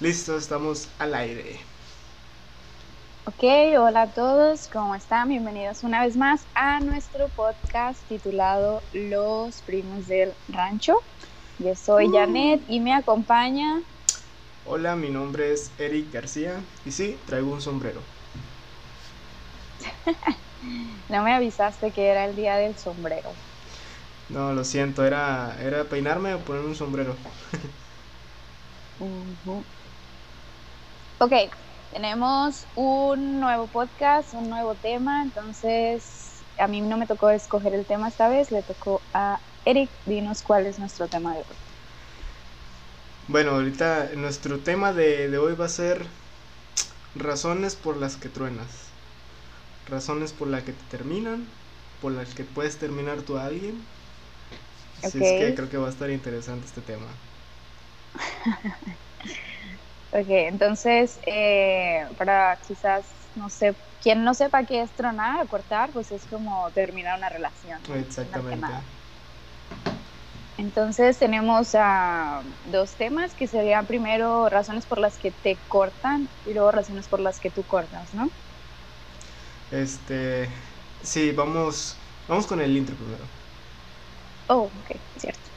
Listo, estamos al aire. Ok, hola a todos, ¿cómo están? Bienvenidos una vez más a nuestro podcast titulado Los Primos del Rancho. Yo soy Uh. Janet y me acompaña. Hola, mi nombre es Eric García y sí, traigo un sombrero. No me avisaste que era el día del sombrero. No, lo siento, era, era peinarme o ponerme un sombrero. Ok, tenemos un nuevo podcast, un nuevo tema, entonces a mí no me tocó escoger el tema esta vez, le tocó a Eric. Dinos cuál es nuestro tema de hoy. Bueno, ahorita nuestro tema de, de hoy va a ser razones por las que truenas. Razones por las que te terminan, por las que puedes terminar tú a alguien. Así es que creo que va a estar interesante este tema. Ok, entonces, eh, para quizás, no sé, quien no sepa qué es tronar o cortar, pues es como terminar una relación. Exactamente. Entonces tenemos ah, dos temas que serían primero razones por las que te cortan y luego razones por las que tú cortas, ¿no? Este, sí, vamos, vamos con el intro primero. Oh, ok, cierto.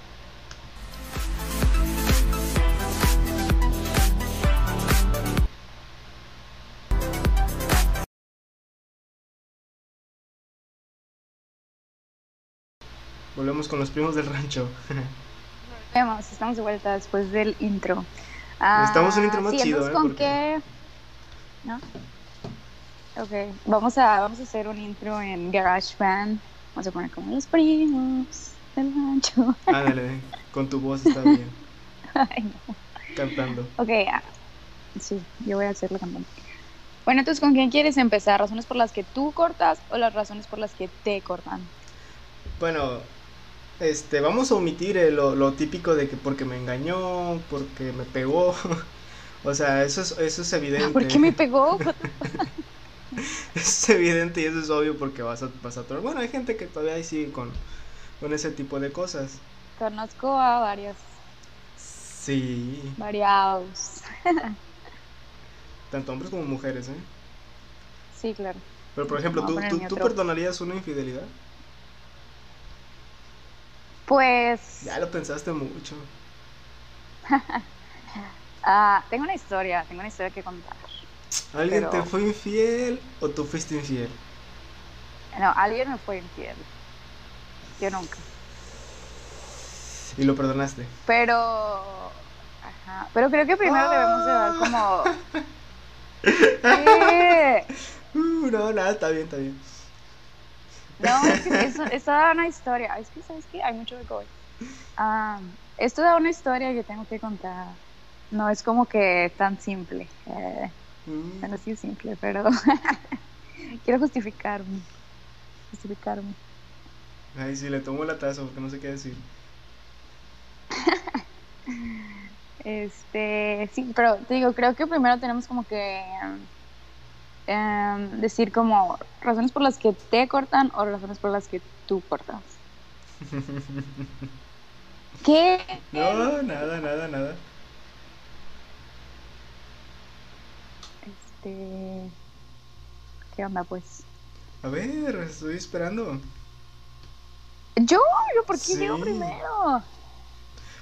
Con los primos del rancho. Vemos, estamos de vuelta después del intro. Necesitamos un Ah, intro más sí, chido, ¿eh? ¿con Porque- qué? ¿No? Ok, vamos a, vamos a hacer un intro en GarageBand. Vamos a poner como los primos del rancho. Ándale, con tu voz está bien, Ay, no. cantando. Ok, ah, sí, yo voy a hacerlo cantando. Bueno, entonces, ¿con quién quieres empezar? ¿Razones por las que tú cortas o las razones por las que te cortan? Bueno, este, vamos a omitir eh, lo, lo típico de que porque me engañó, porque me pegó. O sea, eso es, eso es evidente. ¿Por qué me pegó? Es evidente y eso es obvio porque vas a, vas a. Bueno, hay gente que todavía sigue con, con ese tipo de cosas. Conozco a varios, Sí, variados. tanto hombres como mujeres, ¿eh? Sí, claro. Pero por ejemplo, ¿tú, tú, tú perdonarías una infidelidad? Pues, Ya lo pensaste mucho. ah, tengo una historia, tengo una historia que contar. ¿Alguien Pero- te fue infiel o tú fuiste infiel? No, alguien me fue infiel. Yo nunca. Y lo perdonaste. Pero, ajá, pero creo que primero debemos de dar como... ¿Qué? Uh, no, nada, está bien, está bien. No, es que eso, esto da una historia. Es que, ¿sabes qué? Hay mucho de hoy. Ah, esto da una historia que tengo que contar. No es como que tan simple. Eh, Mm, bueno, sí es simple, pero quiero justificarme. Justificarme. Ay, sí, le tomo la taza porque no sé qué decir. Este, sí, pero te digo, creo que primero tenemos como que em, decir como razones por las que te cortan o razones por las que tú cortas. ¿Qué? No, nada, nada, nada. Este, ¿qué onda pues? A ver, estoy esperando. Yo, yo, ¿por qué yo Sí. primero?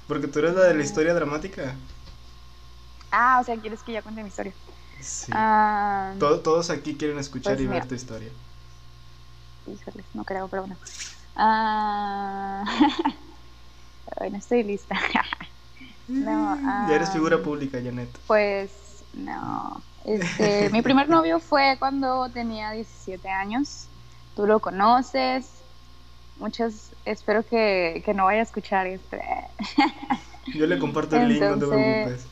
Porque tú eres la de la historia dramática. Ah, o sea, quieres que yo cuente mi historia. Sí. Ah, To- todos aquí quieren escuchar pues y ver mira. tu historia. híjoles, no creo, pero bueno. Ah, ay, no estoy lista. No, ya eres ah, figura pública, Janet. Pues no. Este, mi primer novio fue cuando tenía 17 años. Tú lo conoces. Muchos, espero que, que no vaya a escuchar este. Yo le comparto el link, no te Entonces- preocupes.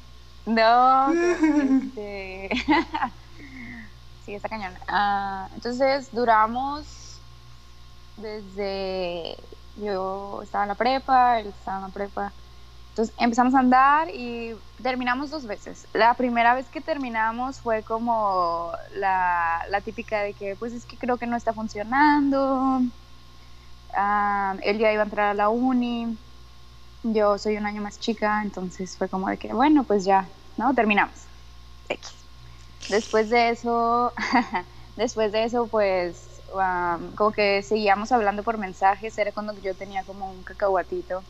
No, este. sí, está cañón. Ah, entonces duramos desde. Yo estaba en la prepa, él estaba en la prepa. Entonces empezamos a andar y terminamos dos veces. La primera vez que terminamos fue como la, la típica de que, pues es que creo que no está funcionando. Ah, él ya iba a entrar a la uni. Yo soy un año más chica, entonces fue como de que, bueno, pues ya, ¿no? Terminamos. X. Después de eso, después de eso, pues, como que seguíamos hablando por mensajes, era cuando yo tenía como un cacahuatito.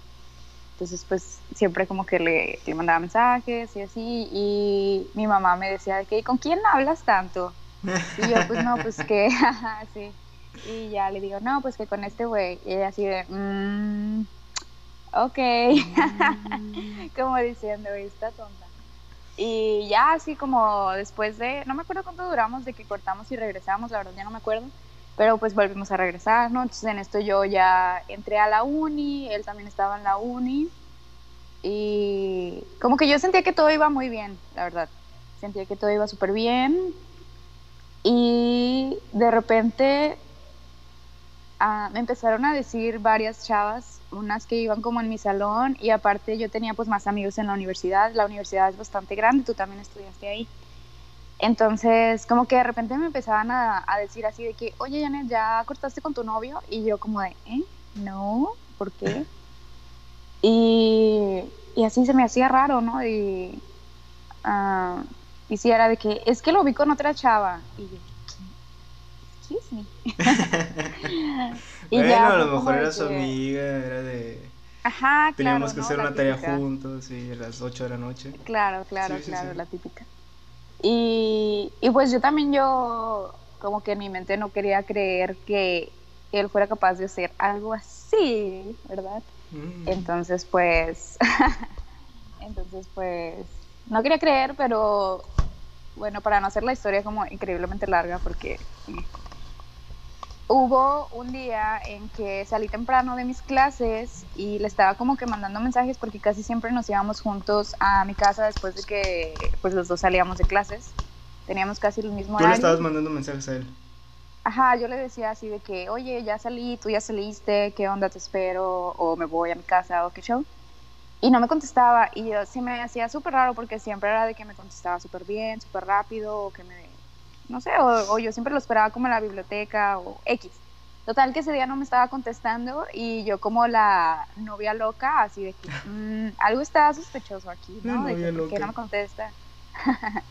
Entonces, pues, siempre como que le, le mandaba mensajes y así, y mi mamá me decía, que, ¿con quién hablas tanto? Y yo, pues, no, pues, que, sí. Y ya le digo, no, pues, que con este güey. Y ella así de, mmm, ok. Mm. como diciendo, está tonta. Y ya así como después de, no me acuerdo cuánto duramos de que cortamos y regresamos, la verdad ya no me acuerdo, pero pues volvimos a regresar, ¿no? Entonces en esto yo ya entré a la uni, él también estaba en la uni y como que yo sentía que todo iba muy bien, la verdad. Sentía que todo iba súper bien y de repente ah, me empezaron a decir varias chavas unas que iban como en mi salón y aparte yo tenía pues más amigos en la universidad, la universidad es bastante grande, tú también estudiaste ahí. Entonces, como que de repente me empezaban a, decir así de que, oye, Janet, ¿ya cortaste con tu novio? Y yo como de, ¿eh? No, ¿por qué? Y, y así se me hacía raro, ¿no? Y, uh, y sí, era de que, es que lo vi con otra chava. Y yo, excuse me. bueno, a lo mejor era su amiga, era de... Ajá, Teníamos que hacer una tarea juntos y a las 8 de la noche. Claro, claro, claro, la típica. Y, y pues yo también yo, como que en mi mente no quería creer que él fuera capaz de hacer algo así, ¿verdad? Mm. Entonces, pues, entonces, pues, no quería creer, pero bueno, para no hacer la historia como increíblemente larga, porque hubo un día en que salí temprano de mis clases y le estaba como que mandando mensajes porque casi siempre nos íbamos juntos a mi casa después de que pues los dos salíamos de clases. Teníamos casi el mismo ¿Tú le estabas mandando mensajes a él? Ajá, yo le decía así de que, oye, ya salí, tú ya saliste, ¿qué onda te espero? O me voy a mi casa o qué show. Y no me contestaba y yo sí me hacía súper raro porque siempre era de que me contestaba súper bien, súper rápido o que me no sé, o, yo siempre lo esperaba como en la biblioteca o X. Total que ese día no me estaba contestando y yo como la novia loca, así de que mm, algo está sospechoso aquí, ¿no? De que, ¿por qué no me contesta?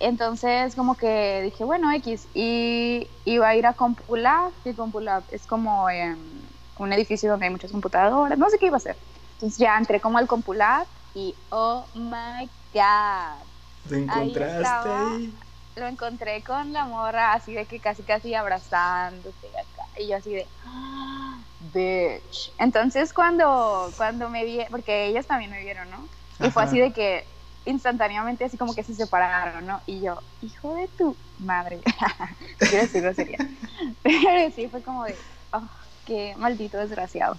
Entonces como que dije, bueno, X, y iba a ir a Compulab, y Compulab es como un edificio donde hay muchas computadoras, no sé qué iba a hacer. Entonces ya entré como al Compulab y oh my god. ¿Te encontraste ahí? Lo encontré con la morra así de que casi casi abrazándose acá. Y yo así de ah, bitch entonces cuando cuando me vi porque ellas también me vieron no y fue así de que instantáneamente así como que se separaron no y yo hijo de tu madre quiero decirlo sería pero sí fue como de oh, qué maldito desgraciado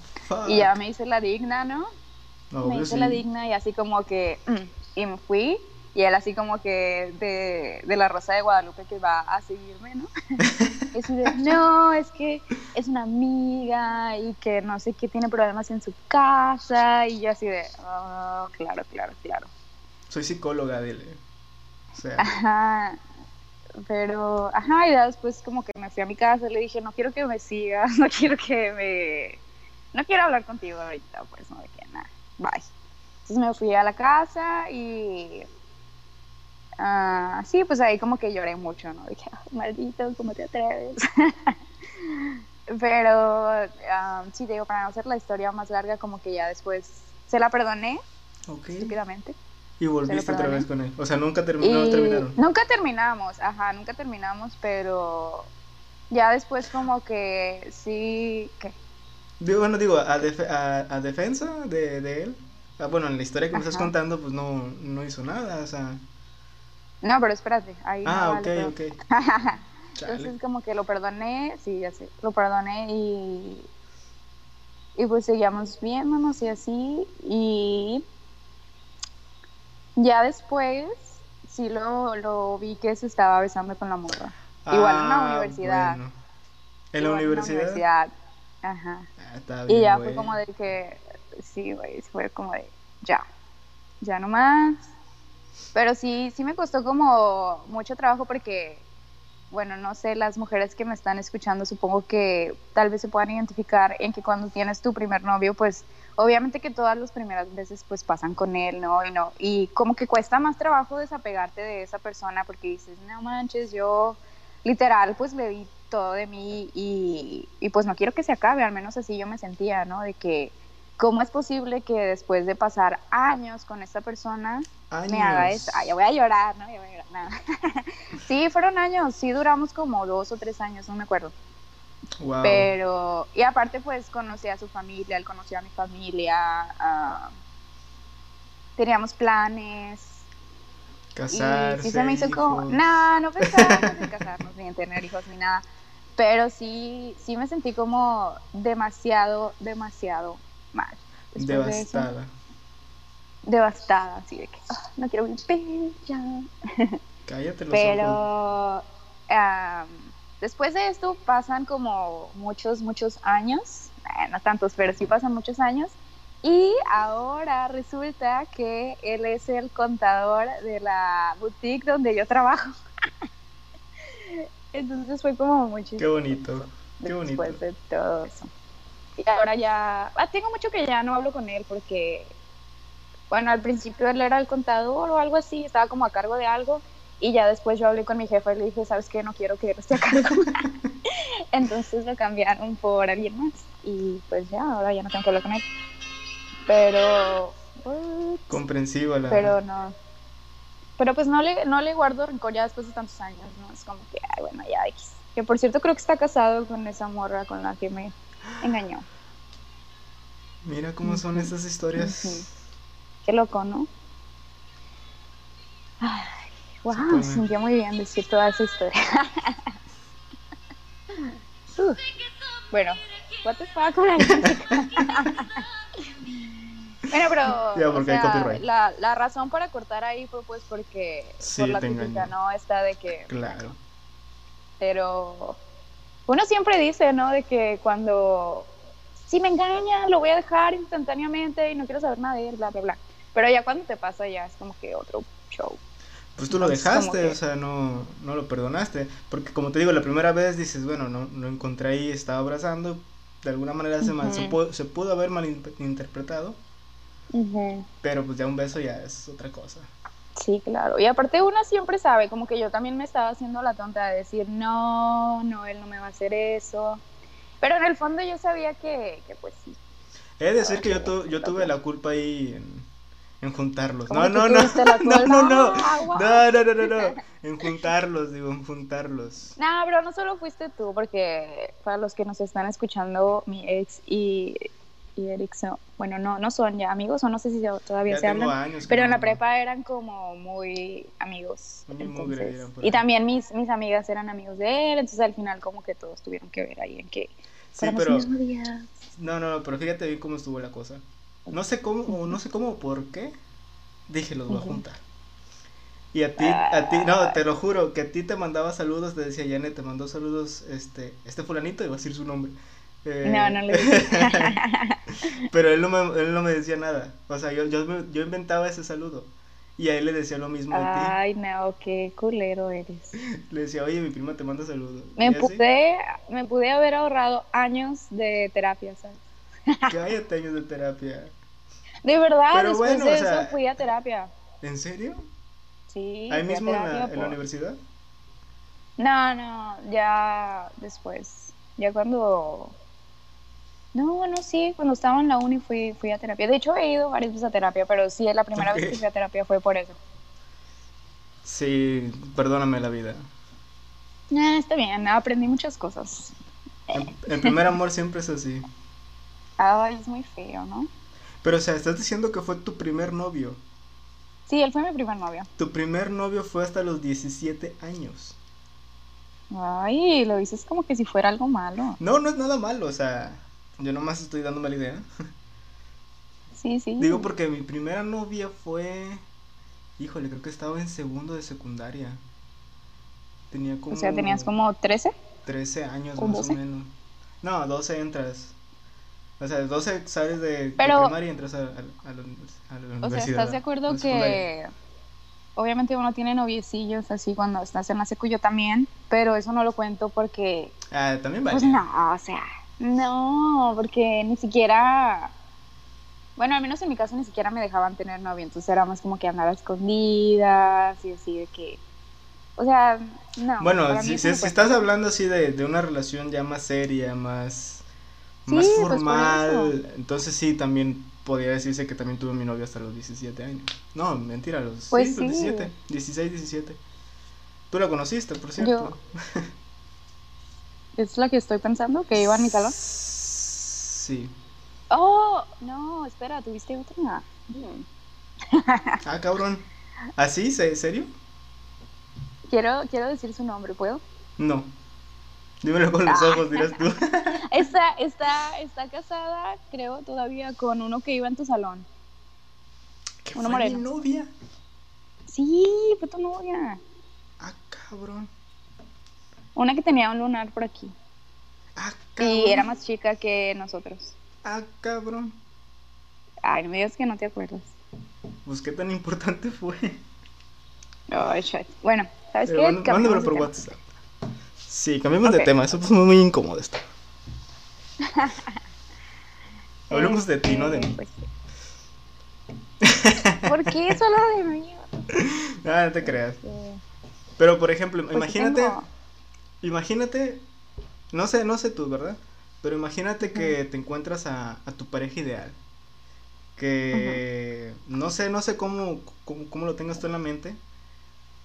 y ya me hice la digna no, me hice la digna y así como que mm, y me fui y él así como que de, de, la Rosa de Guadalupe que va a seguirme, ¿no? es de, no, es que es una amiga y que no sé qué tiene problemas en su casa y yo así de, oh, claro, claro, claro. Soy psicóloga, dile. O sea. Ajá. Pero, ajá, y después como que me fui a mi casa y le dije, no quiero que me sigas, no quiero que me... No quiero hablar contigo ahorita, pues no de que nada, bye. Entonces me fui a la casa y Ah, sí, pues ahí como que lloré mucho, ¿no? Dije, maldito, ¿cómo te atreves? Pero um, sí, digo, para no hacer la historia más larga, como que ya después se la perdoné, okay. estúpidamente. Y volviste otra vez con él. O sea, nunca terminaron. Nunca terminamos, ajá, nunca terminamos, pero ya después como que sí, ¿qué? bueno, digo, a, a, defensa de, de él. Ah, bueno, en la historia que me estás contando, pues no, no hizo nada, o sea... No, pero espérate, ahí Ah, ok, ok. Entonces como que lo perdoné, sí, ya sé, lo perdoné y, y pues seguíamos viéndonos y así y ya después sí lo, lo vi que se estaba besando con la morra. Igual en la ah, universidad. ¿En la universidad? Ajá. Ah, y ya fue como de que, sí, güey, fue como de, ya, ya no más, Pero sí, sí me costó como mucho trabajo porque, bueno, no sé, las mujeres que me están escuchando, supongo que tal vez se puedan identificar en que cuando tienes tu primer novio, pues obviamente que todas las primeras veces pues pasan con él, ¿no? Y, no, y como que cuesta más trabajo desapegarte de esa persona porque dices, no manches, yo literal pues le di todo de mí y, y pues no quiero que se acabe, al menos así yo me sentía, ¿no? De que ¿cómo es posible que después de pasar años con esta persona me haga esto? Ay, ya voy a llorar, ¿no? Ya voy a llorar, nada. sí, fueron años, sí duramos como dos o tres años, no me acuerdo. Wow. Pero, y aparte pues conocí a su familia, él conoció a mi familia, uh, teníamos planes. Casarse, y sí se me hizo como, no, no pensábamos en casarnos, ni en tener hijos, ni nada. Pero sí, sí me sentí como demasiado, demasiado mal. Devastada. Devastada, así de que ah, no quiero vivir ya. Cállate los Pero después de esto pasan como muchos, muchos años, eh, no tantos, pero sí pasan muchos años. Y ahora resulta que él es el contador de la boutique donde yo trabajo. Entonces fue como muchísimo. Qué bonito. Qué bonito. Después de todo eso. Y ahora ya, ah, tengo mucho que ya no hablo con él porque, bueno, al principio él era el contador o algo así, estaba como a cargo de algo. Y ya después yo hablé con mi jefa y le dije, ¿sabes qué? No quiero que esté a cargo. Entonces lo cambiaron por alguien más. Y pues ya, ahora ya no tengo que hablar con él. Pero... Comprensivo la Pero no. Pero pues no le, no le guardo rencor ya después de tantos años, ¿no? Es como que, ay, bueno, ya X. Que por cierto creo que está casado con esa morra con la que me engañó. Mira cómo son esas historias. Qué loco, ¿no? Ay, wow, se sentía muy bien decir toda esa historia. bueno, what the fuck con la Bueno, pero la, la, razón para cortar ahí fue pues porque por la crítica, ¿no? Está de que... Claro. Pero uno siempre dice, ¿no? De que cuando si me engaña, lo voy a dejar instantáneamente y no quiero saber nada de él, bla, bla, bla. Pero ya cuando te pasa ya es como que otro show. Pues tú lo dejaste, o sea, no, no lo perdonaste. Porque como te digo, la primera vez dices, bueno, no lo encontré ahí, estaba abrazando. De alguna manera se, mal, se, pudo, se, pudo, haber malinterpretado. Pero pues ya un beso ya es otra cosa. Sí, claro. Y aparte uno siempre sabe, como que yo también me estaba haciendo la tonta de decir, no, no, él no me va a hacer eso. Pero en el fondo yo sabía que, que pues sí. He de decir que yo, yo tuve la culpa ahí en, juntarlos. No, no, no. No, no, no. No, no, no, no, En juntarlos, digo, en juntarlos. No, pero no solo fuiste tú, porque para los que nos están escuchando, mi ex y, y Eric son, bueno, no, no son ya amigos, o no sé si todavía se hablan. pero en la prepa eran como muy amigos. y también mis, mis amigas eran amigos de él, entonces al final como que todos tuvieron que ver ahí en que Sí, pero. No, no, pero fíjate bien cómo estuvo la cosa. No sé cómo, no sé cómo, por qué. Dije, los voy a juntar. Y a ti, a ti, no, ah. te lo juro, que a ti te mandaba saludos, te decía Janet, te mandó saludos, este, este fulanito, iba a decir su nombre. Eh, no, no le Pero él no, me, él no me decía nada. O sea, yo, yo, yo inventaba ese saludo. Y a él le decía lo mismo a ti. Ay, no, qué culero eres. Le decía, oye, mi prima te manda saludos. Me pude, me pude haber ahorrado años de terapia, ¿sabes? Cállate años de terapia. De verdad, después de eso fui a terapia. ¿En serio? Sí. ¿Ahí mismo en la, en la universidad? No, no, ya después. Ya cuando no, bueno, sí, cuando estaba en la uni fui, fui a terapia. De hecho, he ido varias veces a terapia, pero sí, la primera vez que fui a terapia fue por eso. Sí, perdóname la vida. Está bien, aprendí muchas cosas. El, primer amor siempre es así. Ay, es muy feo, ¿no? Pero, o sea, estás diciendo que fue tu primer novio. Sí, él fue mi primer novio. Tu primer novio fue hasta los 17 años. Ay, lo dices como que si fuera algo malo. No, no es nada malo, o sea, yo nomás estoy dándome la idea. Sí, sí. Digo porque mi primera novia fue. Híjole, creo que estaba en segundo de secundaria. Tenía como. O sea, tenías como 13? 13 años más o menos. No, 12 entras. O sea, 12 sales de, Pero, primaria y entras a, la, universidad. O sea, ¿estás de acuerdo que, obviamente uno tiene noviecillos así cuando estás en la secu, yo también, pero eso no lo cuento porque... Ah, también vale. Pues no, o sea, no, porque ni siquiera... Bueno, al menos en mi caso ni siquiera me dejaban tener novio, entonces era más como que andar a escondidas y así de que... O sea, no. Bueno, si, si- si estás hablando así de, de una relación ya más seria, más, más pues, formal, entonces sí, también podría decirse que también tuve mi novio hasta los 17 años. No, mentira, los, Pues sí, los sí. 17, 16, 17. Tú la conociste, por cierto. Es la que estoy pensando, que iba en mi salón. Sí. Oh, no, espera, ¿tuviste otra? Ah, cabrón. ¿Así? ¿Se- ¿Serio? Quiero, quiero decir su nombre, ¿puedo? No. Dímelo con los ojos, dirás tú. Está, está, está casada, creo, todavía con uno que iba en tu salón. ¿Qué Una fue mi morena. novia? Sí, fue tu novia. Ah, cabrón. Una que tenía un lunar por aquí. Ah, cabrón. Y era más chica que nosotros. Ah, cabrón. Ay, no me digas que no te acuerdas. Pues qué tan importante fue. Ay, shit. Bueno, ¿sabes Pero qué? mand- Cambiamos Mándamelo por. WhatsApp. Sí, cambiemos de tema. Eso fue muy incómodo esto. Hablemos de ti, no de mí. pues, ¿Por qué solo de mí? Ah, no te creas. Pero por ejemplo, pues, imagínate, tengo- imagínate, no sé, no sé tú, ¿verdad? Pero imagínate que te encuentras a, a tu pareja ideal. Que no sé, no sé cómo, cómo, cómo lo tengas tú en la mente.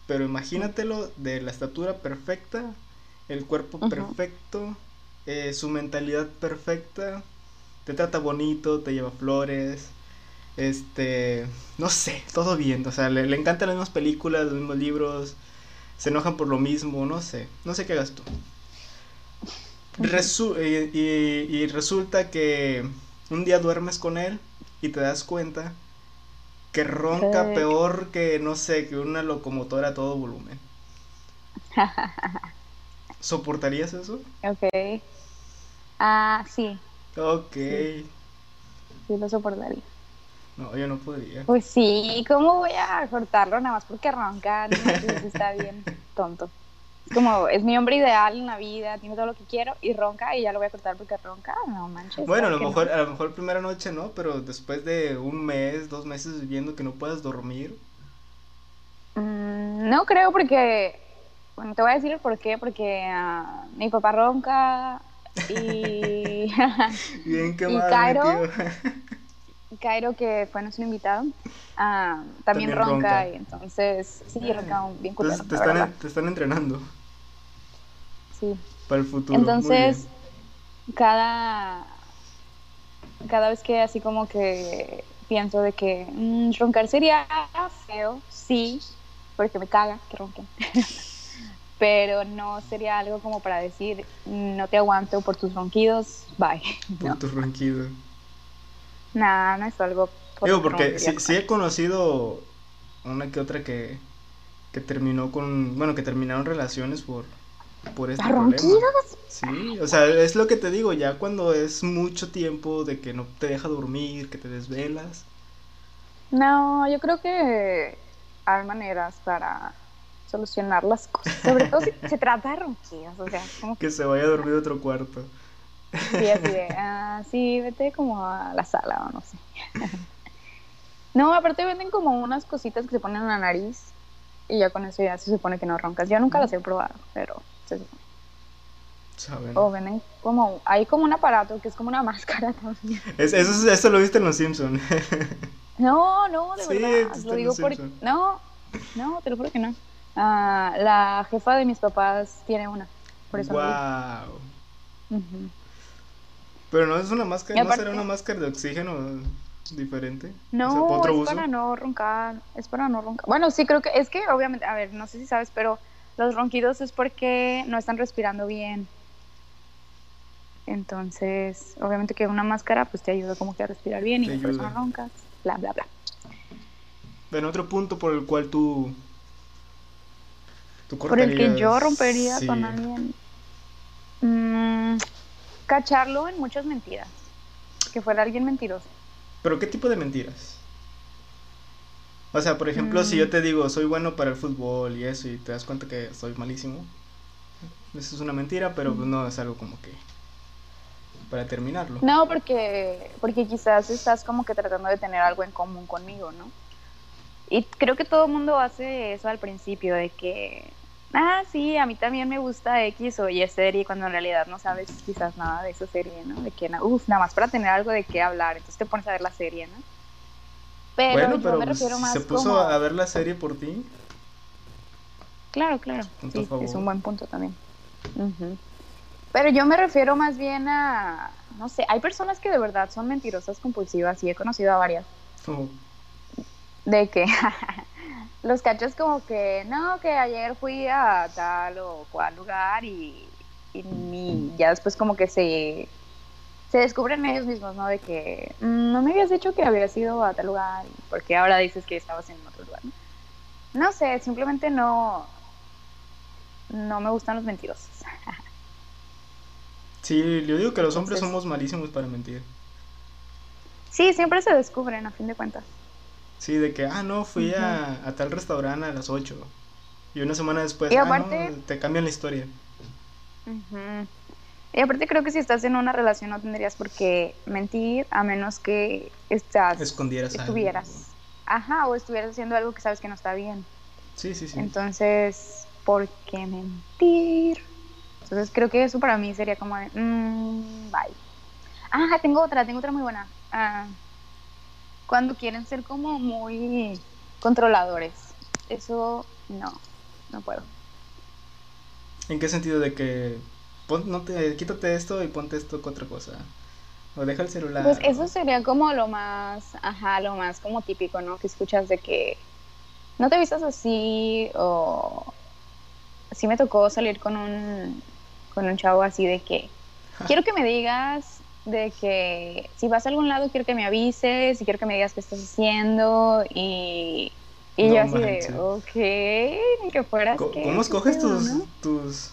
Pero imagínatelo de la estatura perfecta, el cuerpo perfecto, eh, su mentalidad perfecta, te trata bonito, te lleva flores, este, no sé, todo bien, o sea, le, le encantan las mismas películas, los mismos libros, se enojan por lo mismo, no sé, no sé qué hagas tú. Resu- y, y- y resulta que un día duermes con él y te das cuenta que ronca peor que, no sé, que una locomotora a todo volumen. ¿Soportarías eso? Ok. Ah, sí, Ok. Sí. sí lo soportaría. No, yo no podría. Pues sí, ¿cómo voy a cortarlo nada más porque ronca? No, está bien tonto. Es como, es mi hombre ideal en la vida, tiene todo lo que quiero y ronca y ya lo voy a cortar porque ronca. No manches. Bueno, a lo no. mejor, a lo mejor primera noche no, pero después de un mes, dos meses viviendo que no puedas dormir. Mm, no creo porque, bueno, te voy a decir el por qué, porque ah, mi papá ronca y Bien que ¿Y Cairo? Cairo, que fue nuestro invitado, ah, también, También ronca, ronca. y entonces sí, ronca un- bien culero, Entonces te están, verdad. te están entrenando Sí. para el futuro. Entonces, cada, cada vez que así como que pienso de que mm, roncar sería feo, sí, porque me caga que ronquen. Pero no sería algo como para decir, no te aguanto por tus ronquidos, bye. por No, tus ronquidos. nada, no es algo por Digo, porque sí, sí he conocido una que otra que, que terminó con, bueno, que terminaron relaciones por, por este ¿A problema. ronquidos? Sí, o sea, es lo que te digo, ya cuando es mucho tiempo de que no te deja dormir, que te desvelas. No, yo creo que hay maneras para solucionar las cosas. Sobre todo si se trata de ronquidos, o sea, como Que se vaya a dormir a otro cuarto. Sí, así de, ah, sí, vete como a la sala o no sé. No, aparte venden como unas cositas que se ponen en la nariz y ya con eso ya se supone que no roncas. Yo nunca las he probado, pero se supone. ¿Saben? O venden como, hay como un aparato que es como una máscara también. Es- eso, es- eso lo viste en Los Simpsons. No, no, de Sí, verdad, lo digo Simpson. no, no, te lo juro que no. Ah, la jefa de mis papás tiene una, por eso wow. Pero no es una máscara, Y ¿no será aparte- una máscara de oxígeno diferente? No, O sea, ¿para otro es uso? para no roncar, es para no roncar. Bueno, sí, creo que es que obviamente, a ver, no sé si sabes, pero los ronquidos es porque no están respirando bien. Entonces, obviamente que una máscara pues te ayuda como que a respirar bien y por eso no roncas, bla, bla, bla. Bueno, otro punto por el cual tú. Tú Por el que yo rompería sí. con alguien. mm, cacharlo en muchas mentiras. Que fuera alguien mentiroso. ¿Pero qué tipo de mentiras? O sea, por ejemplo, si yo Mm. te digo, soy bueno para el fútbol y eso, y te das cuenta que soy malísimo, eso es una mentira, pero pues no es algo como que para terminarlo. No, porque, porque quizás estás como que tratando de tener algo en común conmigo, ¿no? Y creo que todo el mundo hace eso al principio, de que, ah, sí, a mí también me gusta X o Y serie, cuando en realidad no sabes quizás nada de esa serie, ¿no? De que, uff, nada más para tener algo de qué hablar, entonces te pones a ver la serie, ¿no? Pero bueno, yo pero me refiero más se puso como... a ver la serie por ti. Claro, claro. Sí, es un buen punto también. Pero yo me refiero más bien a, no sé, hay personas que de verdad son mentirosas compulsivas y he conocido a varias. Oh, De que los cachas como que, no, que ayer fui a tal o cual lugar y, y ya después como que se, se descubren ellos mismos, ¿no? De que "Mm, no me habías dicho que habías ido a tal lugar y porque ahora dices que estabas en otro lugar, ¿no? No sé, simplemente no, no me gustan los mentirosos. Sí, yo digo que los hombres Entonces- somos malísimos para mentir. Sí, siempre se descubren a fin de cuentas. Sí, de que, ah, no, fui a, a tal restaurante a las 8. Y una semana después, Y ah, aparte- no, te cambian la historia. Y aparte creo que si estás en una relación no tendrías por qué mentir a menos que estás, Escondieras algo. estuvieras, ajá, o estuvieras haciendo algo que sabes que no está bien. Sí, sí, sí. Entonces, ¿por qué mentir? Entonces creo que eso para mí sería como de, mm, bye. Ah, tengo otra, tengo otra muy buena. Ah, cuando quieren ser como muy controladores. Eso no, no puedo. ¿En qué sentido de que pon- no te, quítate esto y ponte esto con otra cosa? O deja el celular. Pues o- eso sería como lo más, ajá, lo más como típico, ¿no? Que escuchas de que no te vistas así o sí me tocó salir con un con un chavo así de que quiero que me digas de que si vas a algún lado quiero que me avises y quiero que me digas qué estás haciendo y, y No yo así manches. de, ok, ni que fueras que ¿Cómo escoges tus, no?". tus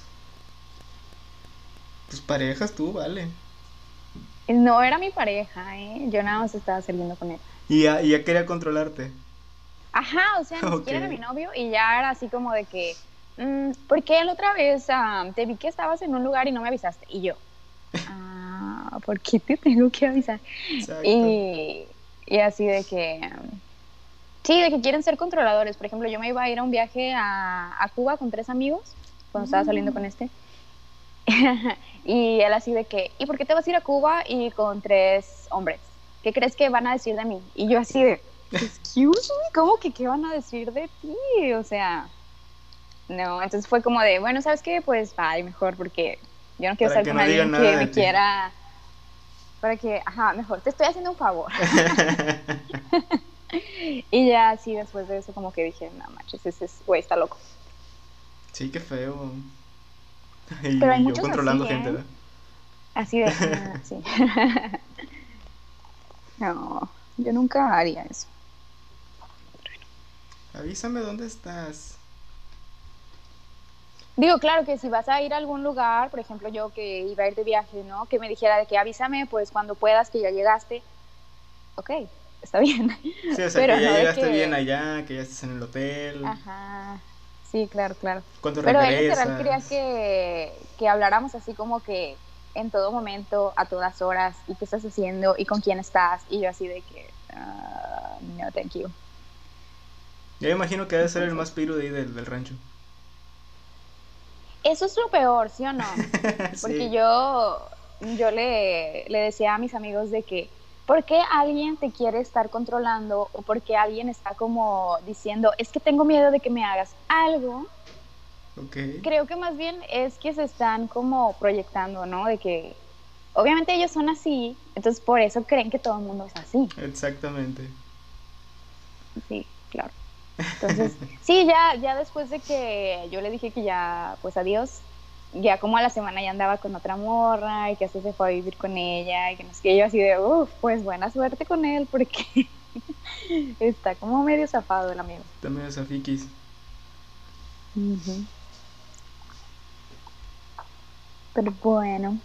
tus parejas tú, vale? No era mi pareja, ¿eh? Yo nada más estaba saliendo con él. Y ya, y ya quería controlarte. Ajá, o sea, ni siquiera era mi novio y ya era así como de que, mm, ¿por qué la otra vez ah, te vi que estabas en un lugar y no me avisaste? Y yo, ah, ¿por qué te tengo que avisar? Y, y así de que, sí, de que quieren ser controladores. Por ejemplo, yo me iba a ir a un viaje a, a Cuba con tres amigos cuando estaba saliendo con este. y él así de que, ¿y por qué te vas a ir a Cuba y con tres hombres? ¿Qué crees que van a decir de mí? Y yo así de, excuse me, ¿cómo que qué van a decir de ti? O sea, no, entonces fue como de, bueno, ¿sabes qué? Pues bye, mejor porque yo no quiero Para estar que con no alguien que me ti. quiera, para que, ajá, mejor, te estoy haciendo un favor. y ya así después de eso como que dije, no manches, ese es- güey está loco. sí, qué feo. Y Pero hay yo controlando así, gente, ¿eh? ¿verdad? Así de, ah, sí. no, yo nunca haría eso. Avísame dónde estás. Digo, claro que si vas a ir a algún lugar, por ejemplo, yo que iba a ir de viaje, ¿no? Que me dijera de que avísame, pues cuando puedas, que ya llegaste. Ok, está bien. Sí, o sea, Pero que ya no llegaste que- bien allá, que ya estás en el hotel. Ajá, sí, claro, claro. ¿Cuánto Pero él regresas? literal quería que, que habláramos así como que en todo momento, a todas horas, y qué estás haciendo, y con quién estás, y yo así de que, ah, no, thank you. Yo imagino que debe ser el más piru de ahí del, del rancho. Eso es lo peor, ¿sí o no? Porque Sí. yo, yo le, le decía a mis amigos de que, ¿por qué alguien te quiere estar controlando o por qué alguien está como diciendo, es que tengo miedo de que me hagas algo? Creo que más bien es que se están como proyectando, ¿no? De que obviamente ellos son así, entonces por eso creen que todo el mundo es así. Exactamente. Sí, claro. Entonces, sí, ya, ya después de que yo le dije que ya, pues adiós, ya como a la semana ya andaba con otra morra y que hasta se fue a vivir con ella y que no sé qué, yo así de, uff, pues buena suerte con él porque está como medio zafado el amigo. También es afiquis. Pero bueno.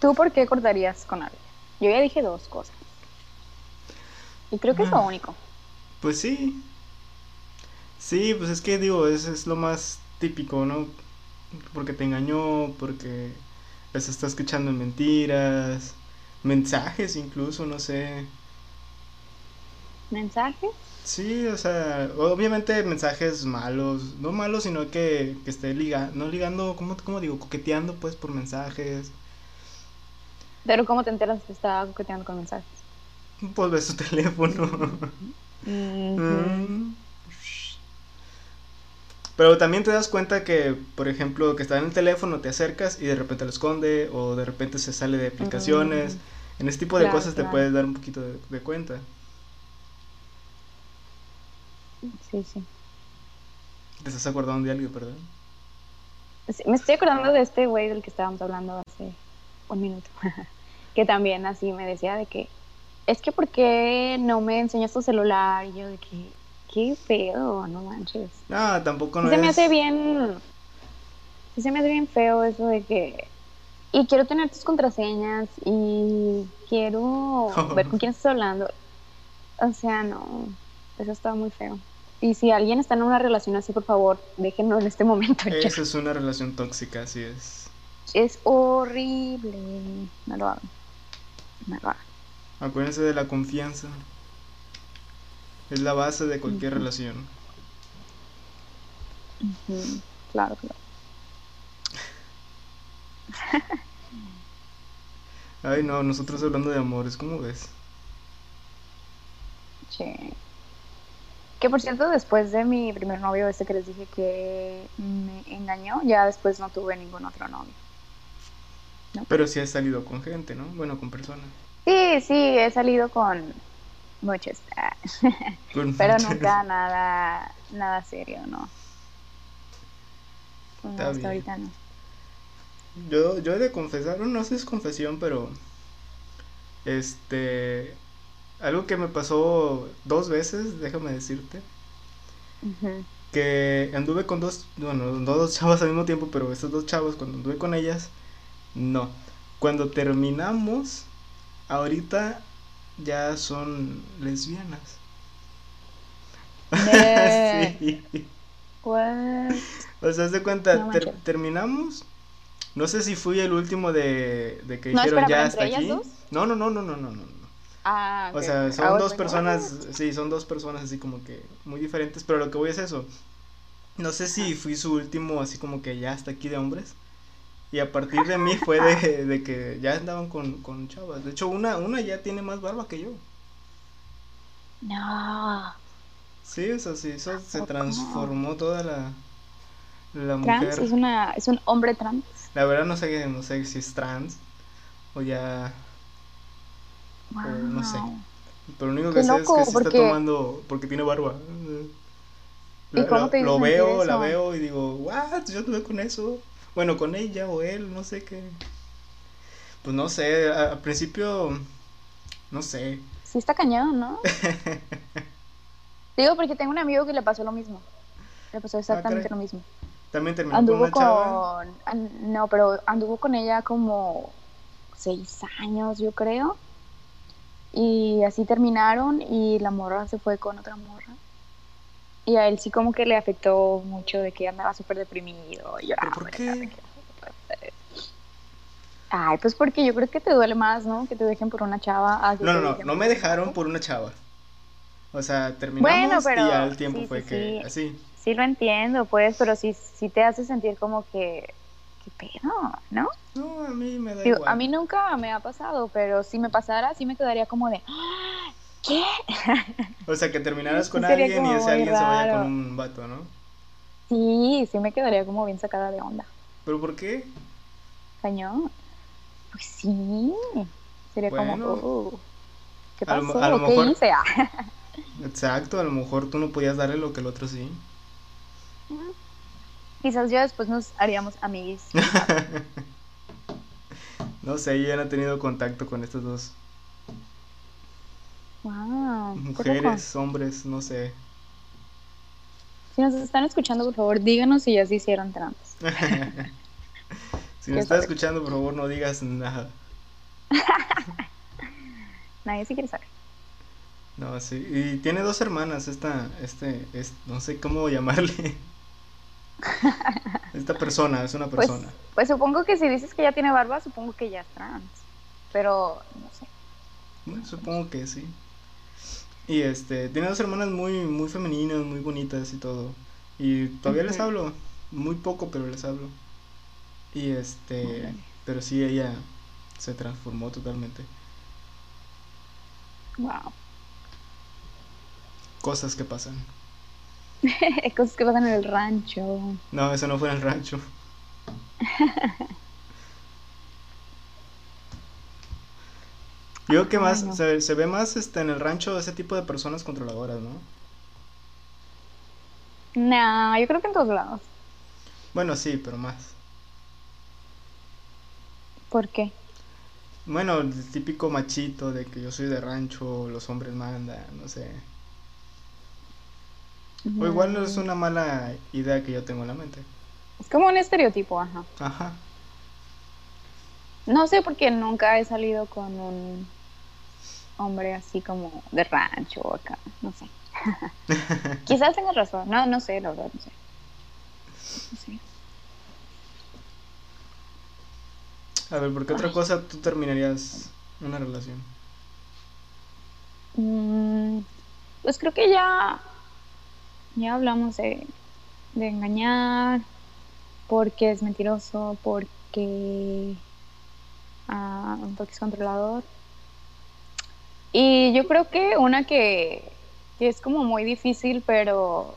¿Tú por qué cortarías con alguien? Yo ya dije dos cosas. Y creo que es lo Ah. único. Pues sí. Sí, pues es que digo, es, es lo más típico, ¿no? Porque te engañó, porque les está escuchando mentiras, mensajes incluso, no sé. ¿Mensajes? Sí, o sea, obviamente mensajes malos, no malos, sino que, que esté ligando, no ligando, ¿cómo, ¿cómo digo? Coqueteando pues por mensajes. Pero ¿cómo te enteras que estaba coqueteando con mensajes? Pues ves su teléfono. Mm. Pero también te das cuenta que, por ejemplo, que está en el teléfono, te acercas y de repente lo esconde o de repente se sale de aplicaciones. En ese tipo de Claro, cosas te puedes dar un poquito de, de cuenta. Sí, sí. Te estás acordando de algo. Sí, Me estoy acordando de este güey del que estábamos hablando hace un minuto. que también así me decía de que, es que ¿por qué no me enseñas tu celular? Y yo de que, qué feo, no manches. No, tampoco no Sí se me es- hace bien, sí se me hace bien feo eso de que, y quiero tener tus contraseñas y quiero ver con quién estás hablando. O sea, no, eso está muy feo. Y si alguien está en una relación así, por favor, déjenlo en este momento. ya. Esa es una relación tóxica, así es. Es horrible. No lo hagan. No lo hagan. Acuérdense de la confianza. Es la base de cualquier relación. Claro, claro. Ay, no, nosotros hablando de amores, ¿cómo ves? Sí. Que por cierto, después de mi primer novio, este que les dije que me engañó, ya después no tuve ningún otro novio. Pero sí has salido con gente, ¿no? Bueno, con personas. Sí, sí, he salido con muchos, Con pero nunca nada, nada serio, ¿no. No, Está hasta bien. ahorita no. Yo, yo he de confesar, no sé si es confesión, pero este, algo que me pasó dos veces, déjame decirte, que anduve con dos, bueno, no dos chavas al mismo tiempo, pero estos dos chavos, cuando anduve con ellas, no. Cuando terminamos, ahorita ya son lesbianas. Sí. What? O sea, de cuenta, No ter- terminamos. No sé si fui el último de, de que No, dijeron espera, ya ¿pero hasta aquí. dos? No, no, no, no, no, no, no. no. Ah, O ok, sea, son was dos personas, sí, son dos personas así como que muy diferentes, pero lo que voy es eso. No sé si fui su último así como que ya hasta aquí de hombres. Y a partir de mí fue de, de que ya andaban con, con chavas. De hecho, una, una ya tiene más barba que yo. No. Sí, o sea, sí, eso se transformó toda la, la Trans mujer. es una es un hombre trans. La verdad no sé, no sé si es trans o ya... Wow. no sé. Pero lo único Qué que sé es que sí está tomando porque tiene barba. ¿Y Lo- cómo te veo, la eso? veo y digo, what, yo estuve con eso. Bueno, con ella o él, no sé qué. Pues no sé, al principio, no sé. Sí está cañón, ¿no? Digo porque tengo un amigo que le pasó lo mismo. Le pasó exactamente Ah, caray. lo mismo. También terminó con Anduvo una chava. con no, pero anduvo con ella como seis años, yo creo. Y así terminaron y la morra se fue con otra morra. Y a él sí como que le afectó mucho de que andaba súper deprimido. Y lloraba, ¿Pero por qué? lloraba. Ay, pues porque yo creo que te duele más, ¿no? Que te dejen por una chava. a que No, no, no, no me dejaron por una chava. O sea, terminamos Bueno, pero- y ya el tiempo sí, fue sí, que sí. así. Sí lo entiendo, pues, pero sí, sí te hace sentir como que, ¿qué pedo? ¿No? No, a mí me da Digo, igual. a mí nunca me ha pasado, pero si me pasara, sí me quedaría como de, "Ah, ¿qué? O sea, que terminaras con alguien y ese alguien se vaya con un vato, ¿no? Sí, sí me quedaría como bien sacada de onda. ¿Pero por qué? Cañón. Pues sí. Sería Bueno. como, oh, ¿qué A lo- pasó? a lo ¿Qué mejor- hice? Exacto, a lo mejor tú no podías darle lo que el otro sí. Quizás ya después nos haríamos amiguis. No sé, yo ya no he tenido contacto con estas dos. Mujeres, hombres, no sé. Si nos están escuchando, por favor, díganos si ya se hicieron trans. si nos saber. escuchando, por favor, no digas nada. Nadie se quiere saber. No, sí. Y tiene dos hermanas, esta, este, es, no sé cómo llamarle. esta persona, es una Pues, persona. pues supongo que si dices que ya tiene barba, supongo que ya es trans. Pero no sé. Bueno, supongo que sí. Y este, tiene dos hermanas muy, muy femeninas, muy bonitas y todo. Y todavía les hablo, muy poco, pero les hablo. Y este, pero sí, ella se transformó totalmente. Wow. Cosas que pasan. Cosas que pasan en el rancho. No, eso no fue en el rancho. Yo creo que más, Ay, no. se, se ve más este, en el rancho ese tipo de personas controladoras, ¿no? Nah, yo creo que en todos lados. Bueno, sí, pero más. ¿Por qué? Bueno, el típico machito de que yo soy de rancho, los hombres mandan, no sé. O igual no es una mala idea que yo tengo en la mente. Es como un estereotipo, ajá. Ajá. No sé porque nunca he salido con un hombre así como de rancho o acá, no sé. Quizás tengas razón, no, no sé, la verdad, no sé. No sé. A ver, ¿por qué otra cosa tú terminarías una relación? Mm, pues creo que ya, ya hablamos de, de engañar, porque es mentiroso, porque, ah, porque es controlador. Y yo creo que una que, que es como muy difícil, pero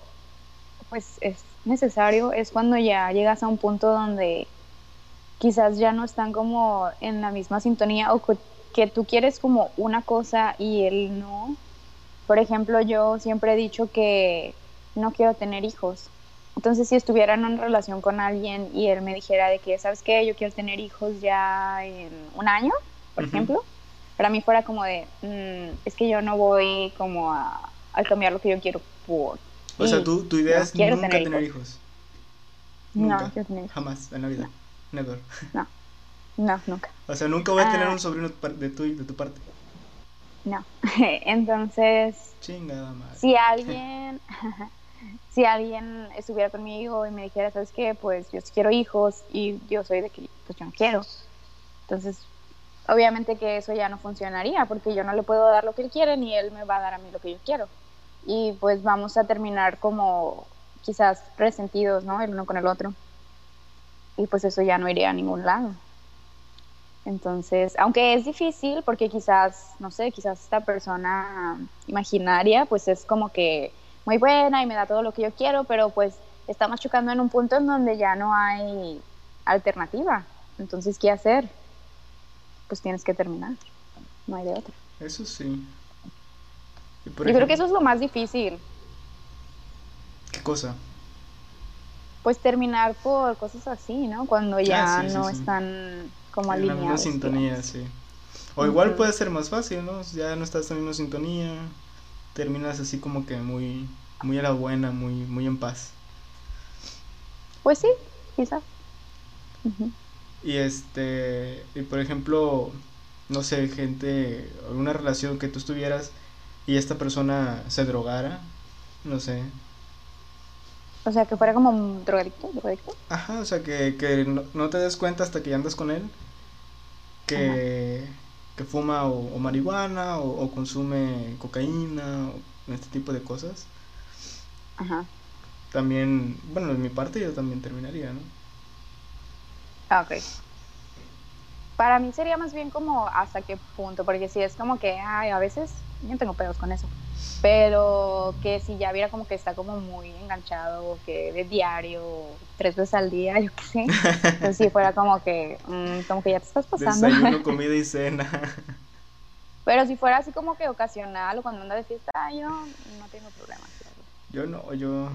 pues es necesario, es cuando ya llegas a un punto donde quizás ya no están como en la misma sintonía o que, tú quieres como una cosa y él no. Por ejemplo, yo siempre he dicho que no quiero tener hijos. Entonces, si estuviera en una relación con alguien y él me dijera de que, ¿sabes qué? Yo quiero tener hijos ya en un año, por ejemplo, para mí fuera como de, "Mm, es que yo no voy como a, a cambiar lo que yo quiero por... O sea, ti". tu, idea no es nunca tener tener hijos. hijos. No, Nunca. quiero tener hijos. Jamás en la vida. Never. No, nunca. O sea, nunca voy a tener Ah. un sobrino de tu, de tu parte. No. Entonces, Chingada madre. si alguien, si alguien estuviera conmigo y me dijera, ¿sabes qué? Pues yo sí quiero hijos y yo soy de que pues yo no quiero. Entonces, obviamente que eso ya no funcionaría porque yo no le puedo dar lo que él quiere ni él me va a dar a mí lo que yo quiero. Y pues vamos a terminar como quizás resentidos, ¿no? El uno con el otro. Y pues eso ya no iría a ningún lado. Entonces, aunque es difícil porque quizás, no sé, quizás esta persona imaginaria pues es como que muy buena y me da todo lo que yo quiero, pero pues estamos chocando en un punto en donde ya no hay alternativa. Entonces, ¿qué hacer? Pues tienes que terminar. No hay de otra. Eso sí. Yo creo que eso es lo más difícil, ¿Qué cosa? pues terminar por cosas así, ¿no? Cuando ya Ah, sí, sí, no sí. están como En la misma alineados. sintonía, digamos. sí. O igual puede ser más fácil, ¿no? Ya no estás en la misma sintonía. Terminas así como que muy, muy a la buena, muy, muy en paz. Pues sí, quizás. Ujú. Y este, y por ejemplo, no sé, gente, alguna relación que tú estuvieras y esta persona se drogara, no sé. O sea, que fuera como un drogadicto, drogadicto. Ajá, o sea, que, que no, no te des cuenta hasta que andas con él que, que fuma o, o marihuana o, o consume cocaína o este tipo de cosas. Ajá. También, bueno, de mi parte yo también terminaría, ¿no? Ah, ok. Para mí sería más bien como hasta qué punto, porque si es como que, ay, a veces yo tengo pedos con eso, pero que si ya viera como que está como muy enganchado, que de diario, tres veces al día, yo qué sé, entonces si fuera como que, mm, como que ya te estás pasando. Desayuno, comida y cena. Pero si fuera así como que ocasional o cuando anda de fiesta, yo no tengo problema. Yo no, yo...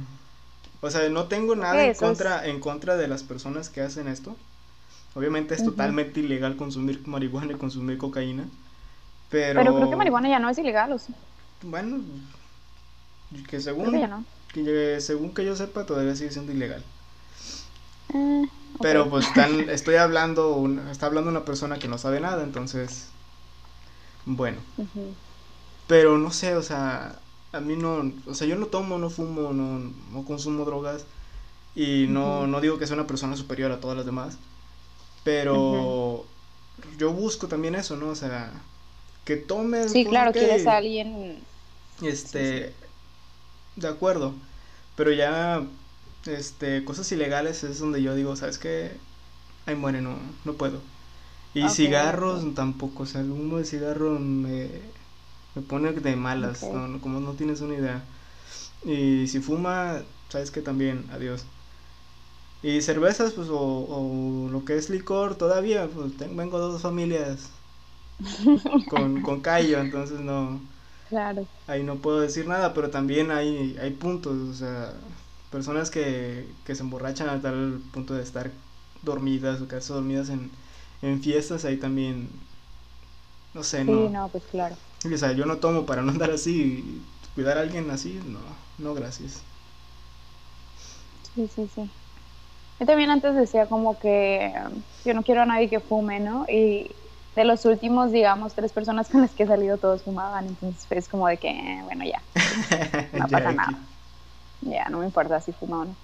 O sea, no tengo nada en es- contra, en contra de las personas que hacen esto. Obviamente es totalmente ilegal consumir marihuana y consumir cocaína. Pero, Pero creo que marihuana ya no es ilegal, ¿o sí? Bueno, que según, que no. que según que yo sepa todavía sigue siendo ilegal. Eh. Pero pues están, estoy hablando, un- está hablando una persona que no sabe nada, entonces, bueno. Pero no sé, o sea, a mí no, o sea, yo no tomo, no fumo, no, no consumo drogas y no, no digo que sea una persona superior a todas las demás, pero yo busco también eso, ¿no? O sea, que tomes. Sí, claro, quieres a alguien. Este, de acuerdo, pero ya, este, cosas ilegales es donde yo digo, ¿sabes qué? Ay, muere, no, no puedo. Y cigarros tampoco, o sea, el humo de cigarro me, me pone de malas, como no tienes una idea. Y si fuma, sabes que también, adiós. Y cervezas, pues, o, o lo que es licor, todavía, pues, vengo de dos familias con, con callo, entonces no. Claro. Ahí no puedo decir nada, pero también hay, hay puntos, o sea, personas que, que se emborrachan a tal punto de estar dormidas o quedarse dormidas en, en fiestas, ahí también, no sé, no. Sí, no, pues claro. O sea, yo no tomo para no andar así, cuidar a alguien así, no, no, gracias. Sí, sí, sí. Yo también antes decía como que yo no quiero a nadie que fume, ¿no? Y de los últimos, digamos, tres personas con las que he salido todos fumaban, entonces es como de que, eh, bueno, ya, no pasa nada. Ya, no me importa si fuma o no.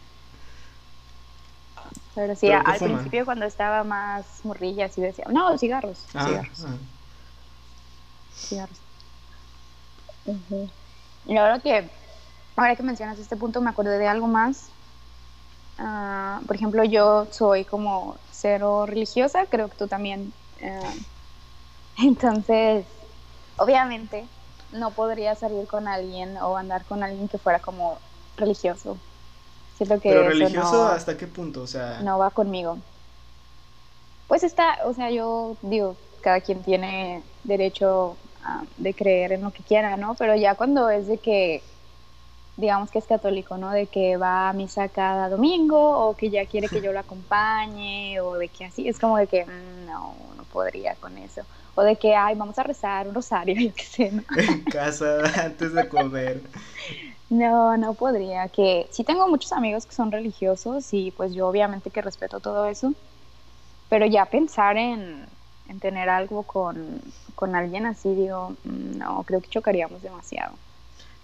Pero sí, al principio cuando estaba más morrilla, sí decía, no, cigarros, ah, cigarros. Ah. Cigarros. Y ahora que, ahora que mencionas este punto, me acordé de algo más. Ah, por ejemplo, yo soy como cero religiosa, creo que tú también. Eh, entonces, obviamente, no podría salir con alguien o andar con alguien que fuera como religioso. Siento que Pero religioso hasta qué punto, o sea... No va conmigo. Pues está, o sea, yo digo, cada quien tiene derecho de creer en lo que quiera, ¿no? Pero ya cuando es de que, digamos que es católico, ¿no? De que va a misa cada domingo o que ya quiere que yo lo acompañe o de que así, es como de que mm, no, no podría con eso o de que, ay, vamos a rezar un rosario, yo qué sé, ¿no? En casa antes de comer. No, no podría, que sí tengo muchos amigos que son religiosos y pues yo obviamente que respeto todo eso, pero ya pensar en, en tener algo con, con alguien así, digo, mm, no, creo que chocaríamos demasiado.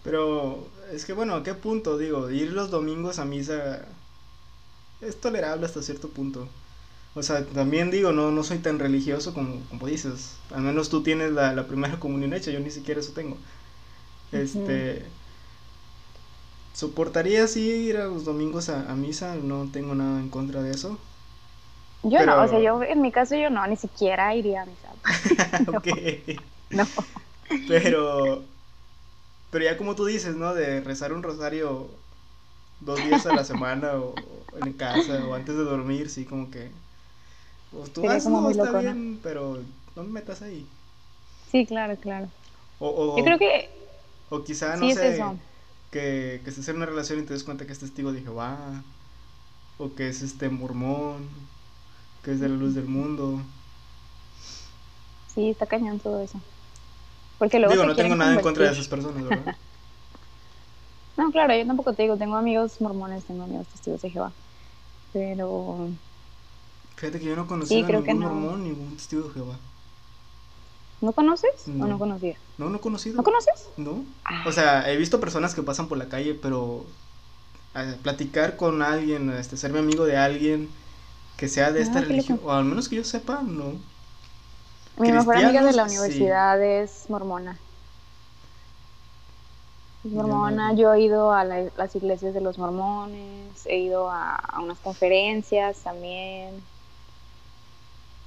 Pero es que bueno, ¿a qué punto? Digo, ir los domingos a misa es tolerable hasta cierto punto. O sea, también digo, no, no soy tan religioso como, como dices. Al menos tú tienes la, primera comunión hecha, yo ni siquiera eso tengo. Este. ¿Soportaría sí ir a los domingos a, misa? No tengo nada en contra de eso. Yo no, o sea, yo en mi caso yo no, ni siquiera iría a misa. ok. No. Pero. Pero ya como tú dices, ¿no? De rezar un rosario dos días a la semana o en casa o antes de dormir, sí, como que pues tú hazlo, está bien, pero no me metas ahí. Sí, claro, claro. O, Yo creo que... O quizá, no sé, que, que estés en una relación y te des cuenta que es testigo de Jehová, o que es este mormón, que es de la luz del mundo. Sí, está cañón todo eso. Porque luego digo, no tengo nada en contra de esas personas, ¿verdad? no, claro, yo tampoco te digo, tengo amigos mormones, tengo amigos testigos de Jehová. Pero Fíjate que yo no conocía a ningún mormón, ningún testigo de Jehová. ¿No conoces o no conocías? No, no he conocido. ¿No conoces? No. Ah. O sea, he visto personas que pasan por la calle, pero platicar con alguien, este, ser mi amigo de alguien que sea de ah, esta religión, o al menos que yo sepa, no. Mi mejor amiga de la universidad es mormona. Es mormona, yo he ido a las iglesias de los mormones, he ido a unas conferencias también.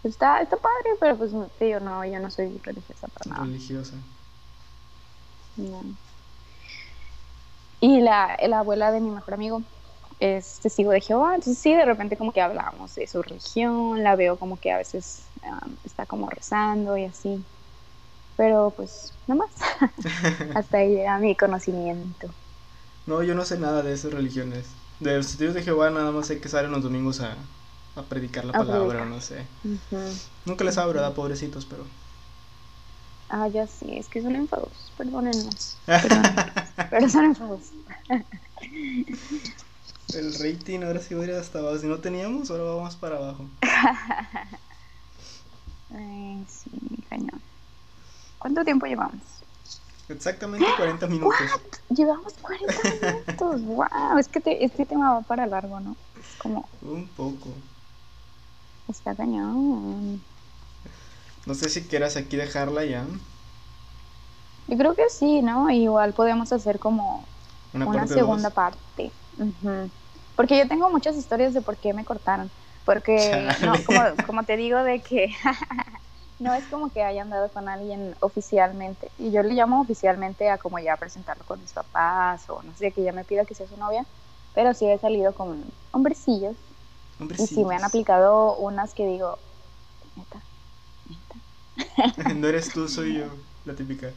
Está, está padre, pero pues yo no, yo no soy religiosa para nada. Religiosa. No. Y la, la abuela de mi mejor amigo es testigo de Jehová, entonces sí, de repente como que hablamos de su religión, la veo como que a veces está como rezando y así, pero pues nada más, hasta ahí llega mi conocimiento. No, yo no sé nada de esas religiones, de los testigos de Jehová nada más sé que salen los domingos a, a predicar la palabra, no sé. Nunca les abro, da pobrecitos, pero. Ah, ya sí, es que son enfados, perdónennos. pero son enfados. El rating ahora sí voy a ir hasta abajo. Si no teníamos, ahora vamos para abajo. Ay, sí, cañón. ¿Cuánto tiempo llevamos? Exactamente 40 minutos. Llevamos 40 minutos. wow, es que te, este tema va para largo, ¿no? Es como. Un poco. Está cañón. No sé si quieras aquí dejarla ya. Yo creo que sí, ¿no? Igual podemos hacer como Una, una, parte segunda dos. parte. Ujú. Porque yo tengo muchas historias de por qué me cortaron. Porque, no, como, como te digo, de que no es como que haya andado con alguien oficialmente. Y yo le llamo oficialmente a como ya presentarlo con mis papás o no sé, que ya me pida que sea su novia. Pero sí he salido con hombrecillos. Hombre, Y sí me han aplicado unas que digo, neta, neta. no eres tú, soy yo. La típica.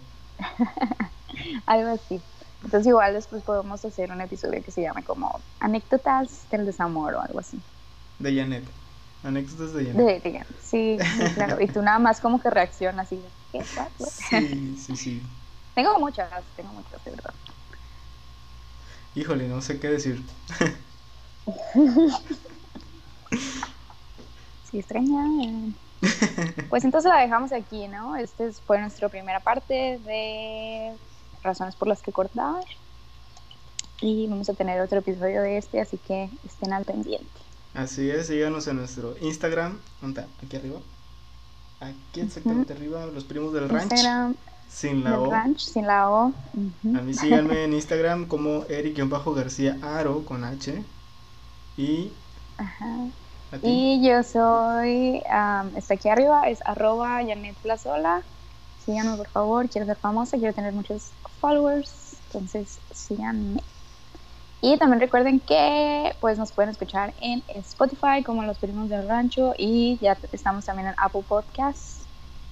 Algo así. Entonces igual después podemos hacer un episodio que se llame como anécdotas del desamor o algo así. De Janet. Anécdotas de Janet. De, de- sí, sí, claro. Y tú nada más como que reaccionas y ¿qué? Sí, sí, sí. Tengo muchas, tengo muchas, de verdad. Híjole, no sé qué decir. Sí, extraña. Pues entonces la dejamos aquí, ¿no? Este es- fue nuestra primera parte de razones por las que cortar. Y vamos a tener otro episodio de este, así que estén al pendiente. Así es, síganos en nuestro Instagram. ¿Dónde está? Aquí arriba. Aquí exactamente arriba, los primos del ranch. Instagram Sin la O. ranch, sin la O. A mí síganme en Instagram como Eric-García Aro con H. Y Ajá. Y yo soy, am, está aquí arriba, es arroba Janet Plazola. Síganme por favor, quiero ser famosa, quiero tener muchos followers, entonces síganme. Y también recuerden que pues nos pueden escuchar en Spotify como Los Primos del Rancho y ya estamos también en Apple Podcasts,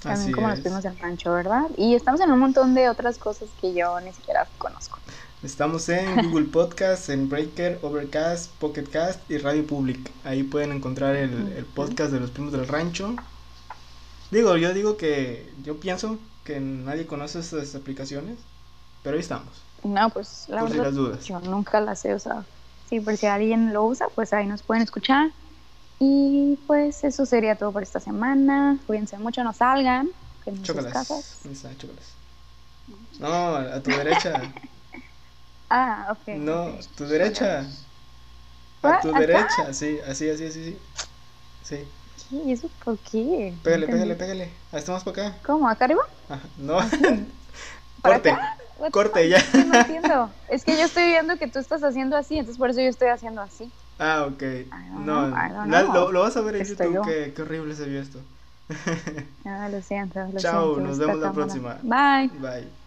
también Así como Los es. Primos del Rancho, ¿verdad? Y estamos en un montón de otras cosas que yo ni siquiera conozco. Estamos en Google Podcast, en Breaker, Overcast, Pocket Cast y Radio Public. Ahí pueden encontrar el, el podcast de los primos del rancho. Digo, yo digo que yo pienso que nadie conoce estas aplicaciones, pero ahí estamos. No, pues la Por si verdad las dudas. Yo nunca las he usado. Sí, por si alguien lo usa, pues ahí nos pueden escuchar. Y pues eso sería todo por esta semana. Cuídense mucho, no salgan. En sus Chócalas. casas. No, a tu derecha. Ah, ok. No, ok. tu derecha. A ¿Ah, tu acá? derecha, sí, así, así, así, sí. Sí. ¿Qué? ¿Eso por qué? No Pégale, entendí. pégale, pégale. Ahí estamos para acá. ¿Cómo? ¿Acá arriba? No. ¿Para Corte. acá? Corte ya. Es que No entiendo. Es que yo estoy viendo que tú estás haciendo así, entonces por eso yo estoy haciendo así. Ah, ok. No, know, la- lo, lo vas a ver en Estoy YouTube. yo. Qué, qué horrible se vio esto. Ah, lo siento. Lo Chao, siento, nos vemos la cámara. próxima. Bye. Bye.